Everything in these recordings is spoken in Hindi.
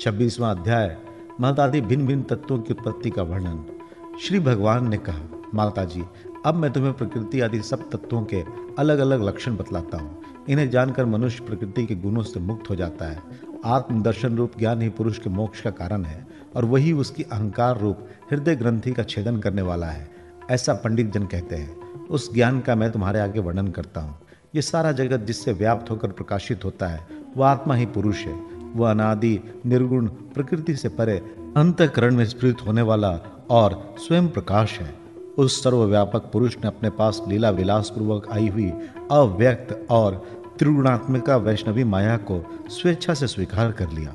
छब्बीसवां अध्याय आदि भिन्न भिन्न तत्वों की उत्पत्ति का वर्णन। श्री भगवान ने कहा, माता जी, अब मैं तुम्हें प्रकृति आदि सब तत्वों के अलग अलग लक्षण बतलाता हूँ। इन्हें जानकर मनुष्य प्रकृति के गुणों से मुक्त हो जाता है। आत्मदर्शन रूप ज्ञान ही पुरुष के मोक्ष का कारण है, और वही उसकी अहंकार रूप हृदय ग्रंथि का छेदन करने वाला है। ऐसा पंडित जन कहते हैं। उस ज्ञान का मैं तुम्हारे आगे वर्णन करता हूँ। ये सारा जगत जिससे व्याप्त होकर प्रकाशित होता है वह आत्मा ही पुरुष है। वह अनादि, निर्गुण, प्रकृति से परे अंतकरण में स्फृत होने वाला और स्वयं प्रकाश है। उस सर्वव्यापक पुरुष ने अपने पास लीला विलास पूर्वक आई हुई अव्यक्त और त्रिगुणात्मिका वैष्णवी माया को स्वेच्छा से स्वीकार कर लिया।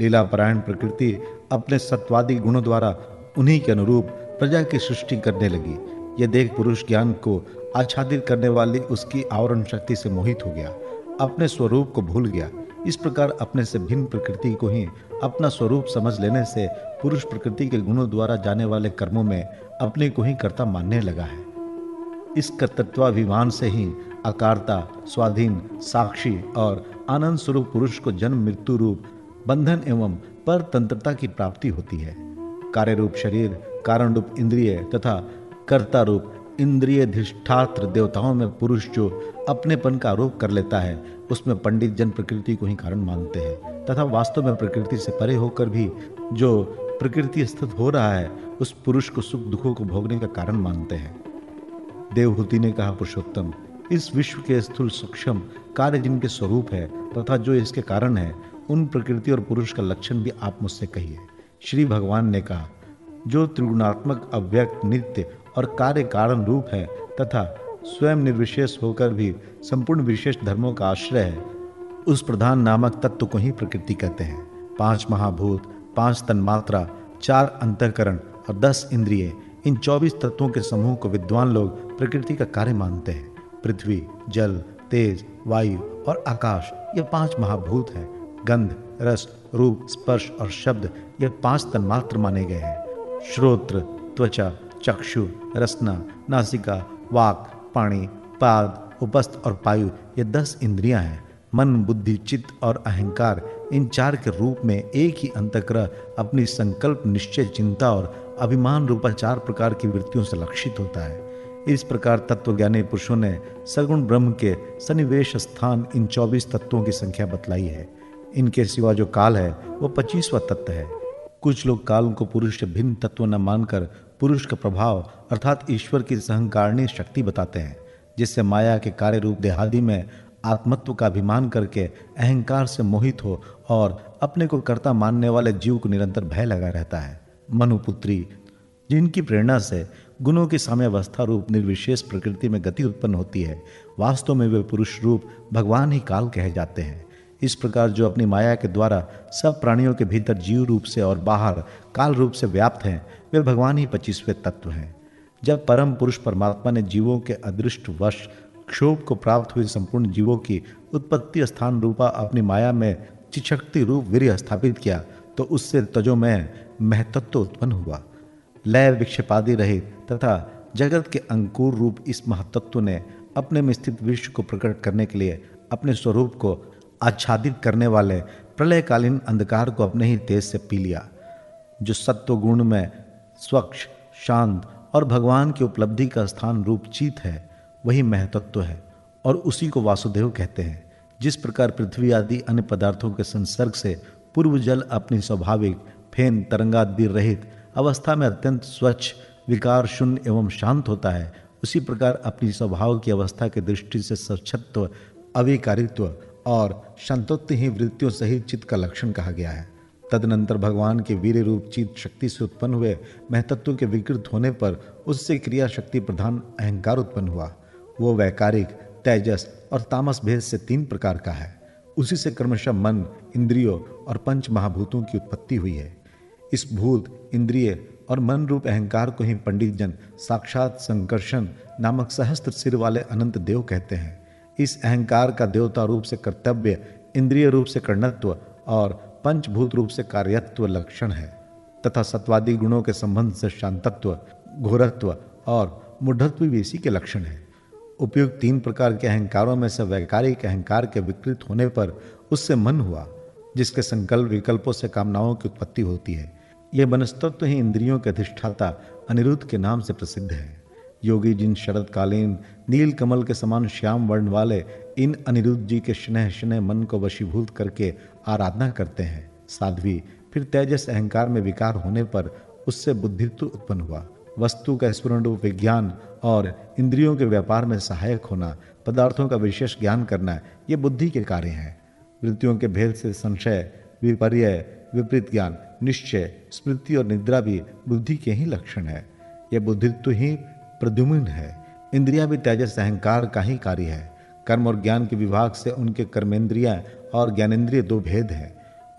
लीला परायण प्रकृति अपने सत्वादी गुणों द्वारा उन्हीं के अनुरूप प्रजा की सृष्टि करने लगी। यह देख पुरुष ज्ञान को आच्छादित करने वाली उसकी आवरण शक्ति से मोहित हो गया। अपने स्वरूप को भूल गया। इस प्रकार अपने से भिन्न प्रकृति को ही अपना स्वरूप समझ लेने से पुरुष प्रकृति के गुणों द्वारा जाने वाले कर्मों में अपने को ही कर्ता मानने लगा है। इस कर्तत्वाभिमान से ही अकारता, स्वाधीन, साक्षी और आनंद स्वरूप पुरुष को जन्म, मृत्यु रूप, बंधन एवं परतंत्रता की प्राप्ति होती है। कार्य रूप शरीर कारण रूप इंद्रिय तथा कर्ता रूप इंद्रिय धिष्ठात्र देवताओं में पुरुष जो अपनेपन का आरोप कर लेता है उसमें पंडित जन प्रकृति को ही कारण मानते हैं, तथा वास्तव में प्रकृति से परे होकर भी जो प्रकृति स्थित हो रहा है, उस पुरुष को सुख दुखों को भोगने का कारण मानते हैं। देवहूति ने कहा, पुरुषोत्तम, इस विश्व के स्थूल सूक्ष्म कार्य जिनके स्वरूप है, तथा जो इसके कारण है, उन प्रकृति और पुरुष का लक्षण भी आप मुझसे कहिए। श्री भगवान ने कहा, जो त्रिगुणात्मक, अव्यक्त, नित्य और कार्य कारण रूप है, तथा स्वयं निर्विशेष होकर भी संपूर्ण विशेष धर्मों का आश्रय है। उस प्रधान नामक तत्व को ही प्रकृति कहते हैं। पाँच महाभूत, पाँच तन्मात्रा, चार अंतकरण और दस इंद्रिय, इन चौबीस तत्वों के समूह को विद्वान लोग प्रकृति का कार्य मानते हैं। पृथ्वी, जल, तेज, वायु और आकाश, ये पाँच महाभूत हैं। गंध, रस, रूप, स्पर्श और शब्द, ये पाँच तन्मात्र माने गए हैं। श्रोत्र, त्वचा, चक्षु, रसना, नासिका, वाक पाणी, पाद, उपस्थ और पायु, ये दस इंद्रियाँ हैं। मन, बुद्धि, चित्त और अहंकार, इन चार के रूप में एक ही अंतक्रह अपनी संकल्प, निश्चय, चिंता और अभिमान रूपा चार प्रकार की वृत्तियों से लक्षित होता है। इस प्रकार तत्वज्ञानी पुरुषों ने सगुण ब्रह्म के सनिवेश स्थान इन चौबीस तत्वों की संख्या बतलाई है। इनके सिवा जो काल है, वो पच्चीसवा तत्व है। कुछ लोग काल को पुरुष भिन्न तत्व न मानकर पुरुष का प्रभाव अर्थात ईश्वर की सहंकारणी शक्ति बताते हैं, जिससे माया के कार्य रूप देहादि में आत्मत्व का अभिमान करके अहंकार से मोहित हो और अपने को कर्ता मानने वाले जीव को निरंतर भय लगा रहता है। मनुपुत्री, जिनकी प्रेरणा से गुणों की साम्यावस्था रूप निर्विशेष प्रकृति में गति उत्पन्न होती है, वास्तव में वे पुरुष रूप भगवान ही काल कहे जाते हैं। इस प्रकार जो अपनी माया के द्वारा सब प्राणियों के भीतर जीव रूप से और बाहर काल रूप से व्याप्त हैं, वे भगवान ही पच्चीसवें तत्व हैं। जब परम पुरुष परमात्मा ने जीवों के अदृष्ट वश क्षोभ को प्राप्त हुए संपूर्ण जीवों की उत्पत्ति स्थान रूपा अपनी माया में चिशक्ति रूप वीर स्थापित किया तो उससे तजो में महतत्व उत्पन्न हुआ। लय विक्षेपादि रहित तथा जगत के अंकुर रूप इस महतत्व ने अपने में स्थित विश्व को प्रकट करने के लिए अपने स्वरूप को आच्छादित करने वाले प्रलयकालीन अंधकार को अपने ही तेज से पी लिया, जो सत्व गुण में स्वच्छ, शांत और भगवान की उपलब्धि का स्थान रूप चीत है, वही महतत्व है, और उसी को वासुदेव कहते हैं। जिस प्रकार पृथ्वी आदि अन्य पदार्थों के संसर्ग से पूर्व जल अपनी स्वाभाविक, फेन, तरंगादि रहित अवस्था में अत्यंत स्वच्छ, विकार शून्य एवं शांत होता है, उसी प्रकार अपनी स्वभाव की अवस्था की दृष्टि से स्वच्छत्व अविकारित्व और शांतोत्व ही वृत्तियों सहित चित्त का लक्षण कहा गया है। तदनंतर भगवान के वीर रूप चित शक्ति से उत्पन्न हुए महतत्व के विकृत होने पर उससे क्रिया शक्ति प्रधान अहंकार उत्पन्न हुआ। वो वैकारिक, तेजस और तामस भेद से तीन प्रकार का है। उसी से क्रमशः मन, इंद्रियों और पंच महाभूतों की उत्पत्ति हुई है। इस भूत, इंद्रिय और मन रूप अहंकार को ही पंडित जन साक्षात संकर्षण नामक सहस्त्र सिर वाले अनंत देव कहते हैं। इस अहंकार का देवता रूप से कर्तव्य, इंद्रिय रूप से कर्णत्व और पंचभूत रूप से कार्यत्व लक्षण है। तथा सत्वादी गुणों के संबंध से शांतत्व, घोरत्व और मूढ़त्व भी इसी के लक्षण है। उपयुक्त तीन प्रकार के अहंकारों में से वैकारिक अहंकार के विकृत होने पर उससे मन हुआ, जिसके संकल्प विकल्पों से कामनाओं की उत्पत्ति होती है। यह बनस्तत्व ही इंद्रियों के अधिष्ठाता अनिरुद्ध के नाम से प्रसिद्ध है। योगी जिन शरदकालीन नील कमल के समान श्याम वर्ण वाले इन अनिरुद्ध जी के स्नेह स्नेह मन को वशीभूत करके आराधना करते हैं। साध्वी फिर तेजस अहंकार में विकार होने पर उससे बुद्धित्व उत्पन्न हुआ। वस्तु का स्पूर्ण रूप विज्ञान और इंद्रियों के व्यापार में सहायक होना, पदार्थों का विशेष ज्ञान करना, ये बुद्धि के कार्य हैं। वृत्तियों के भेद से संशय, विपर्य, विपरीत ज्ञान, निश्चय, स्मृति और निद्रा भी बुद्धि के ही लक्षण है। यह बुद्धित्व ही प्रद्युम्न है। इंद्रिया भी तेजस, अहंकार का ही कार्य है। कर्म और ज्ञान के विभाग से उनके कर्मेंद्रिया और ज्ञानेन्द्रिय दो भेद हैं।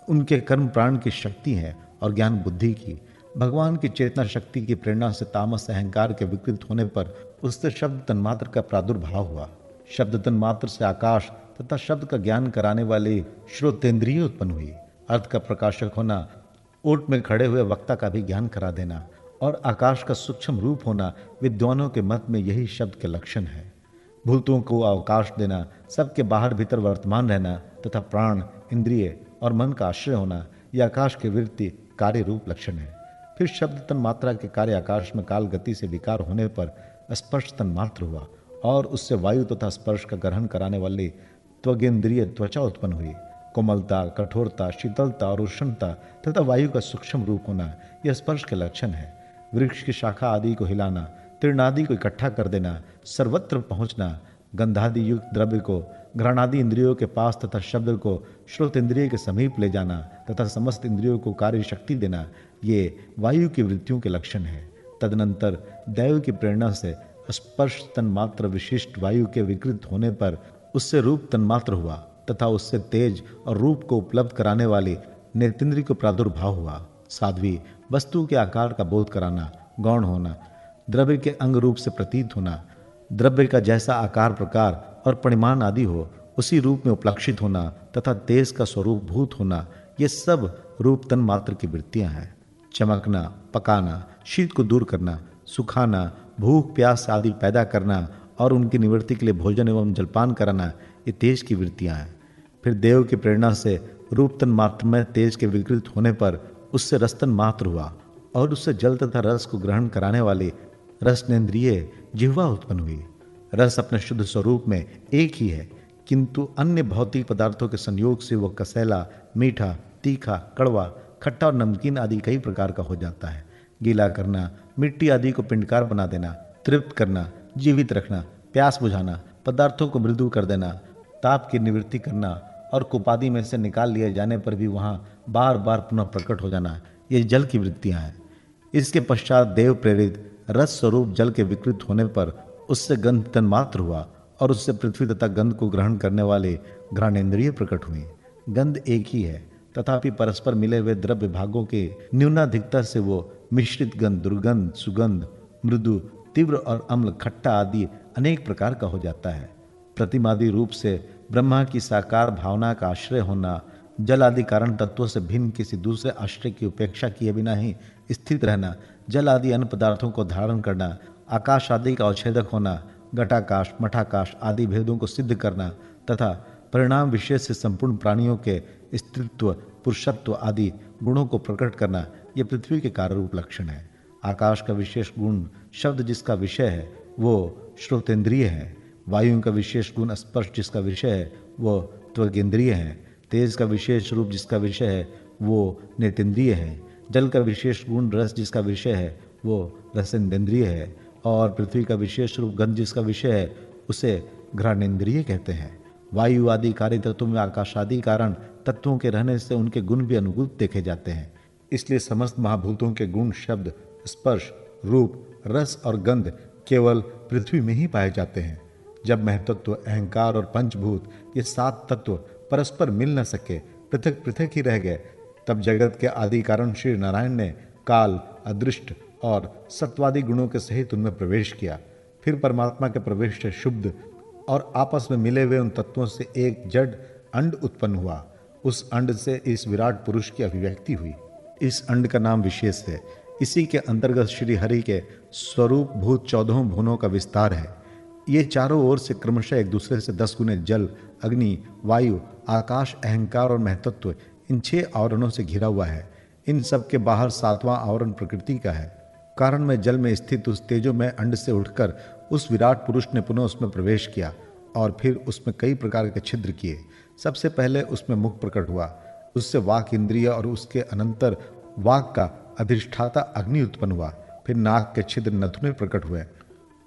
उनके कर्म प्राण की शक्ति है और ज्ञान बुद्धि की। भगवान की चेतना शक्ति की प्रेरणा से तामस, अहंकार के विकृत होने पर उससे शब्द तन्मात्र का प्रादुर्भाव हुआ। शब्द तन्मात्र से आकाश तथा शब्द का ज्ञान कराने वाली श्रोतेंद्रिय उत्पन्न हुई। अर्थ का प्रकाशक होना ओट में खड़े हुए वक्ता का भी ज्ञान करा देना। और आकाश का सूक्ष्म रूप होना विद्वानों के मत में यही शब्द के लक्षण है। भूतों को अवकाश देना, सबके बाहर भीतर वर्तमान रहना तथा प्राण, इंद्रिय और मन का आश्रय होना, यह आकाश के वृत्ति कार्य रूप लक्षण है। फिर शब्द तन मात्रा के कार्य आकाश में काल गति से विकार होने पर स्पर्श तन मात्र हुआ और उससे वायु तथा स्पर्श का ग्रहण कराने वाली त्वगेंद्रिय त्वचा उत्पन्न हुई। कोमलता, कठोरता, शीतलता और उष्णता तथा वायु का सूक्ष्म रूप होना यह स्पर्श के लक्षण है। वृक्ष की शाखा आदि को हिलाना, तीर्णादि को इकट्ठा कर देना, सर्वत्र पहुँचना गंधादि युक्त द्रव्य को घृणादि इंद्रियों के पास तथा शब्द को, श्रोत इंद्रिय के समीप ले जाना तथा समस्त इंद्रियों को कार्य शक्ति देना, ये वायु की वृत्तियों के लक्षण है। तदनंतर दैव की प्रेरणा से स्पर्श तन्मात्र विशिष्ट वायु के विकृत होने पर उससे रूप तन्मात्र हुआ तथा उससे तेज और रूप को उपलब्ध कराने वाली नेतेंद्री को प्रादुर्भाव हुआ। साध्वी वस्तु के आकार का बोध कराना, गौण होना, द्रव्य के अंग रूप से प्रतीत होना, द्रव्य का जैसा आकार प्रकार और परिमाण आदि हो, उसी रूप में उपलक्षित होना तथा तेज का स्वरूप भूत होना, ये सब रूप तन मात्र की वृत्तियाँ हैं। चमकना, पकाना, शीत को दूर करना, सुखाना, भूख, प्यास आदि पैदा करना और उनकी निवृत्ति के लिए भोजन एवं जलपान कराना, ये तेज की वृत्तियाँ हैं। फिर देव की प्रेरणा से रूपतन मात्र में तेज के विकृत होने पर उससे रस्तन मात्र हुआ और उससे जल तथा रस को ग्रहण कराने वाली रसनेन्द्रिय जिह्वा उत्पन्न हुई। रस अपने शुद्ध स्वरूप में एक ही है, किंतु अन्य भौतिक पदार्थों के संयोग से वह कसैला, मीठा, तीखा, कड़वा, खट्टा और नमकीन आदि कई प्रकार का हो जाता है। गीला करना, मिट्टी आदि को पिंडकार बना देना, तृप्त करना, जीवित रखना, प्यास बुझाना, पदार्थों को मृदु कर देना, ताप की निवृत्ति करना और कुपादी में से निकाल लिए जाने पर भी वहाँ बार बार पुनः प्रकट हो जाना ये जल की वृत्तियाँ हैं। इसके पश्चात देव प्रेरित रस स्वरूप जल के विकृत होने पर उससे गंध तन्मात्र हुआ और उससे पृथ्वी तथा गंध को ग्रहण करने वाले घ्राणेन्द्रिय प्रकट हुए गंध एक ही है, तथापि परस्पर मिले हुए द्रव्य भागों के न्यूनाधिकता से वो मिश्रित गंध, दुर्गंध, सुगंध, मृदु, तीव्र और अम्ल, खट्टा आदि अनेक प्रकार का हो जाता है। प्रतिमादि रूप से ब्रह्मा की साकार भावना का आश्रय होना जल आदि कारण तत्वों से भिन्न किसी दूसरे आश्रय की उपेक्षा किए बिना ही स्थित रहना जल आदि अन्य पदार्थों को धारण करना, आकाश आदि का अवच्छेदक होना, घटाकाश, मठाकाश आदि भेदों को सिद्ध करना तथा परिणाम विशेष से संपूर्ण प्राणियों के स्त्रित्व, पुरुषत्व आदि गुणों को प्रकट करना यह पृथ्वी के कार्य रूप लक्षण है। आकाश का विशेष गुण, शब्द जिसका विषय है, वो श्रोतेंद्रिय है। वायु का विशेष गुण स्पर्श जिसका विषय है, वो त्वगेंद्रिय है। तेज का विशेष रूप जिसका विषय है, वो नेतेंद्रिय है। जल का विशेष गुण, रस जिसका विषय है, वो रसेंद्रिय है। और पृथ्वी का विशेष रूप, गंध जिसका विषय है, उसे घ्राणेन्द्रिय कहते हैं। वायु आदि कार्य तत्वों में आकाश आदि कारण तत्वों के रहने से उनके गुण भी अनुकूल देखे जाते हैं। इसलिए समस्त महाभूतों के गुण, शब्द, स्पर्श, रूप, रस और गंध केवल पृथ्वी में ही पाए जाते हैं। जब महतत्व, अहंकार और पंचभूत ये सात तत्व परस्पर मिल न सके, पृथक पृथक ही रह गए। तब जगत के आदि कारण श्री नारायण ने काल, अदृष्ट और सत्वादि गुणों के सहित उनमें प्रवेश किया। फिर परमात्मा के प्रवेश से शुद्ध और आपस में मिले हुए उन तत्वों से एक जड अंड उत्पन्न हुआ। उस अंड से इस विराट पुरुष की अभिव्यक्ति हुई। इस अंड का नाम विशेष है। इसी के अंतर्गत श्री हरि के स्वरूप भूत चौदहों भुवनों का विस्तार है। ये चारों ओर से क्रमशः एक दूसरे से दस गुने जल अग्नि, वायु, आकाश, अहंकार और महतत्व, इन छह आवरणों से घिरा हुआ है। इन सब के बाहर सातवां आवरण प्रकृति का है। कारण में जल में स्थित उस तेजो में अंड से उठकर उस विराट पुरुष ने पुनः उसमें प्रवेश किया और फिर उसमें कई प्रकार के छिद्र किए। सबसे पहले उसमें मुख प्रकट हुआ। उससे वाक इंद्रिय और उसके अनंतर वाक का अधिष्ठाता अग्नि उत्पन्न हुआ। फिर नाक के छिद्र नथुने प्रकट हुए।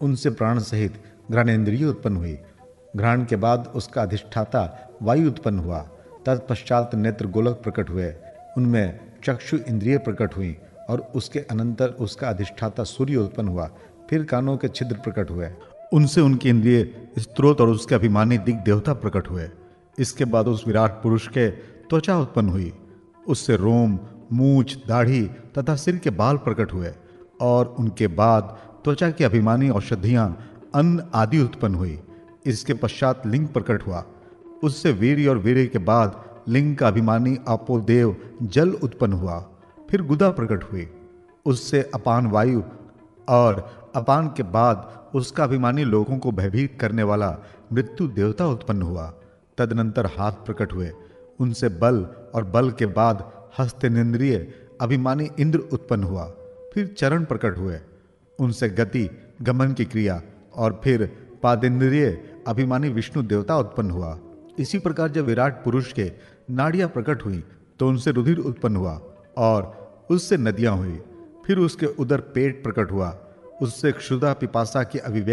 उनसे प्राण सहित घ्राणेन्द्रिय उत्पन्न हुई। घ्राण के बाद उसका अधिष्ठाता वायु उत्पन्न हुआ। तत्पश्चात नेत्र गोलक प्रकट हुए। उनमें चक्षु इंद्रिय प्रकट हुई और उसके अनंतर उसका अधिष्ठाता सूर्य उत्पन्न हुआ। फिर कानों के छिद्र प्रकट हुए। उनसे उनके इंद्रिय स्त्रोत और उसके अभिमानी दिग देवता प्रकट हुए। इसके बाद उस विराट पुरुष के त्वचा उत्पन्न हुई। उससे रोम, मूछ, दाढ़ी तथा सिर के बाल प्रकट हुए और उनके बाद त्वचा की अभिमानी औषधियाँ, अन्न आदि उत्पन्न हुई। इसके पश्चात लिंग प्रकट हुआ। उससे वीर और वीर के बाद लिंग का अभिमानी अपोदेव जल उत्पन्न हुआ, फिर गुदा प्रकट हुई। उससे अपान वायु और अपान के बाद उसका अभिमानी लोगों को भयभीत करने वाला मृत्यु देवता उत्पन्न हुआ। तदनंतर हाथ प्रकट हुए। उनसे बल और बल के बाद हस्तेन्द्रिय अभिमानी इंद्र उत्पन्न हुआ, फिर चरण प्रकट हुए। उनसे गति, गमन की क्रिया और फिर पादेन्द्रिय अभिमानी विष्णु देवता उत्पन्न हुआ। इसी प्रकार जब विराट पुरुष के नाड़ियाँ प्रकट हुई तो उनसे रुधिर उत्पन्न हुआ और उससे नदियाँ हुई। फिर उसके उधर पेट प्रकट हुआ। उससे क्षुदा पिपासा की अभिव्यक्ति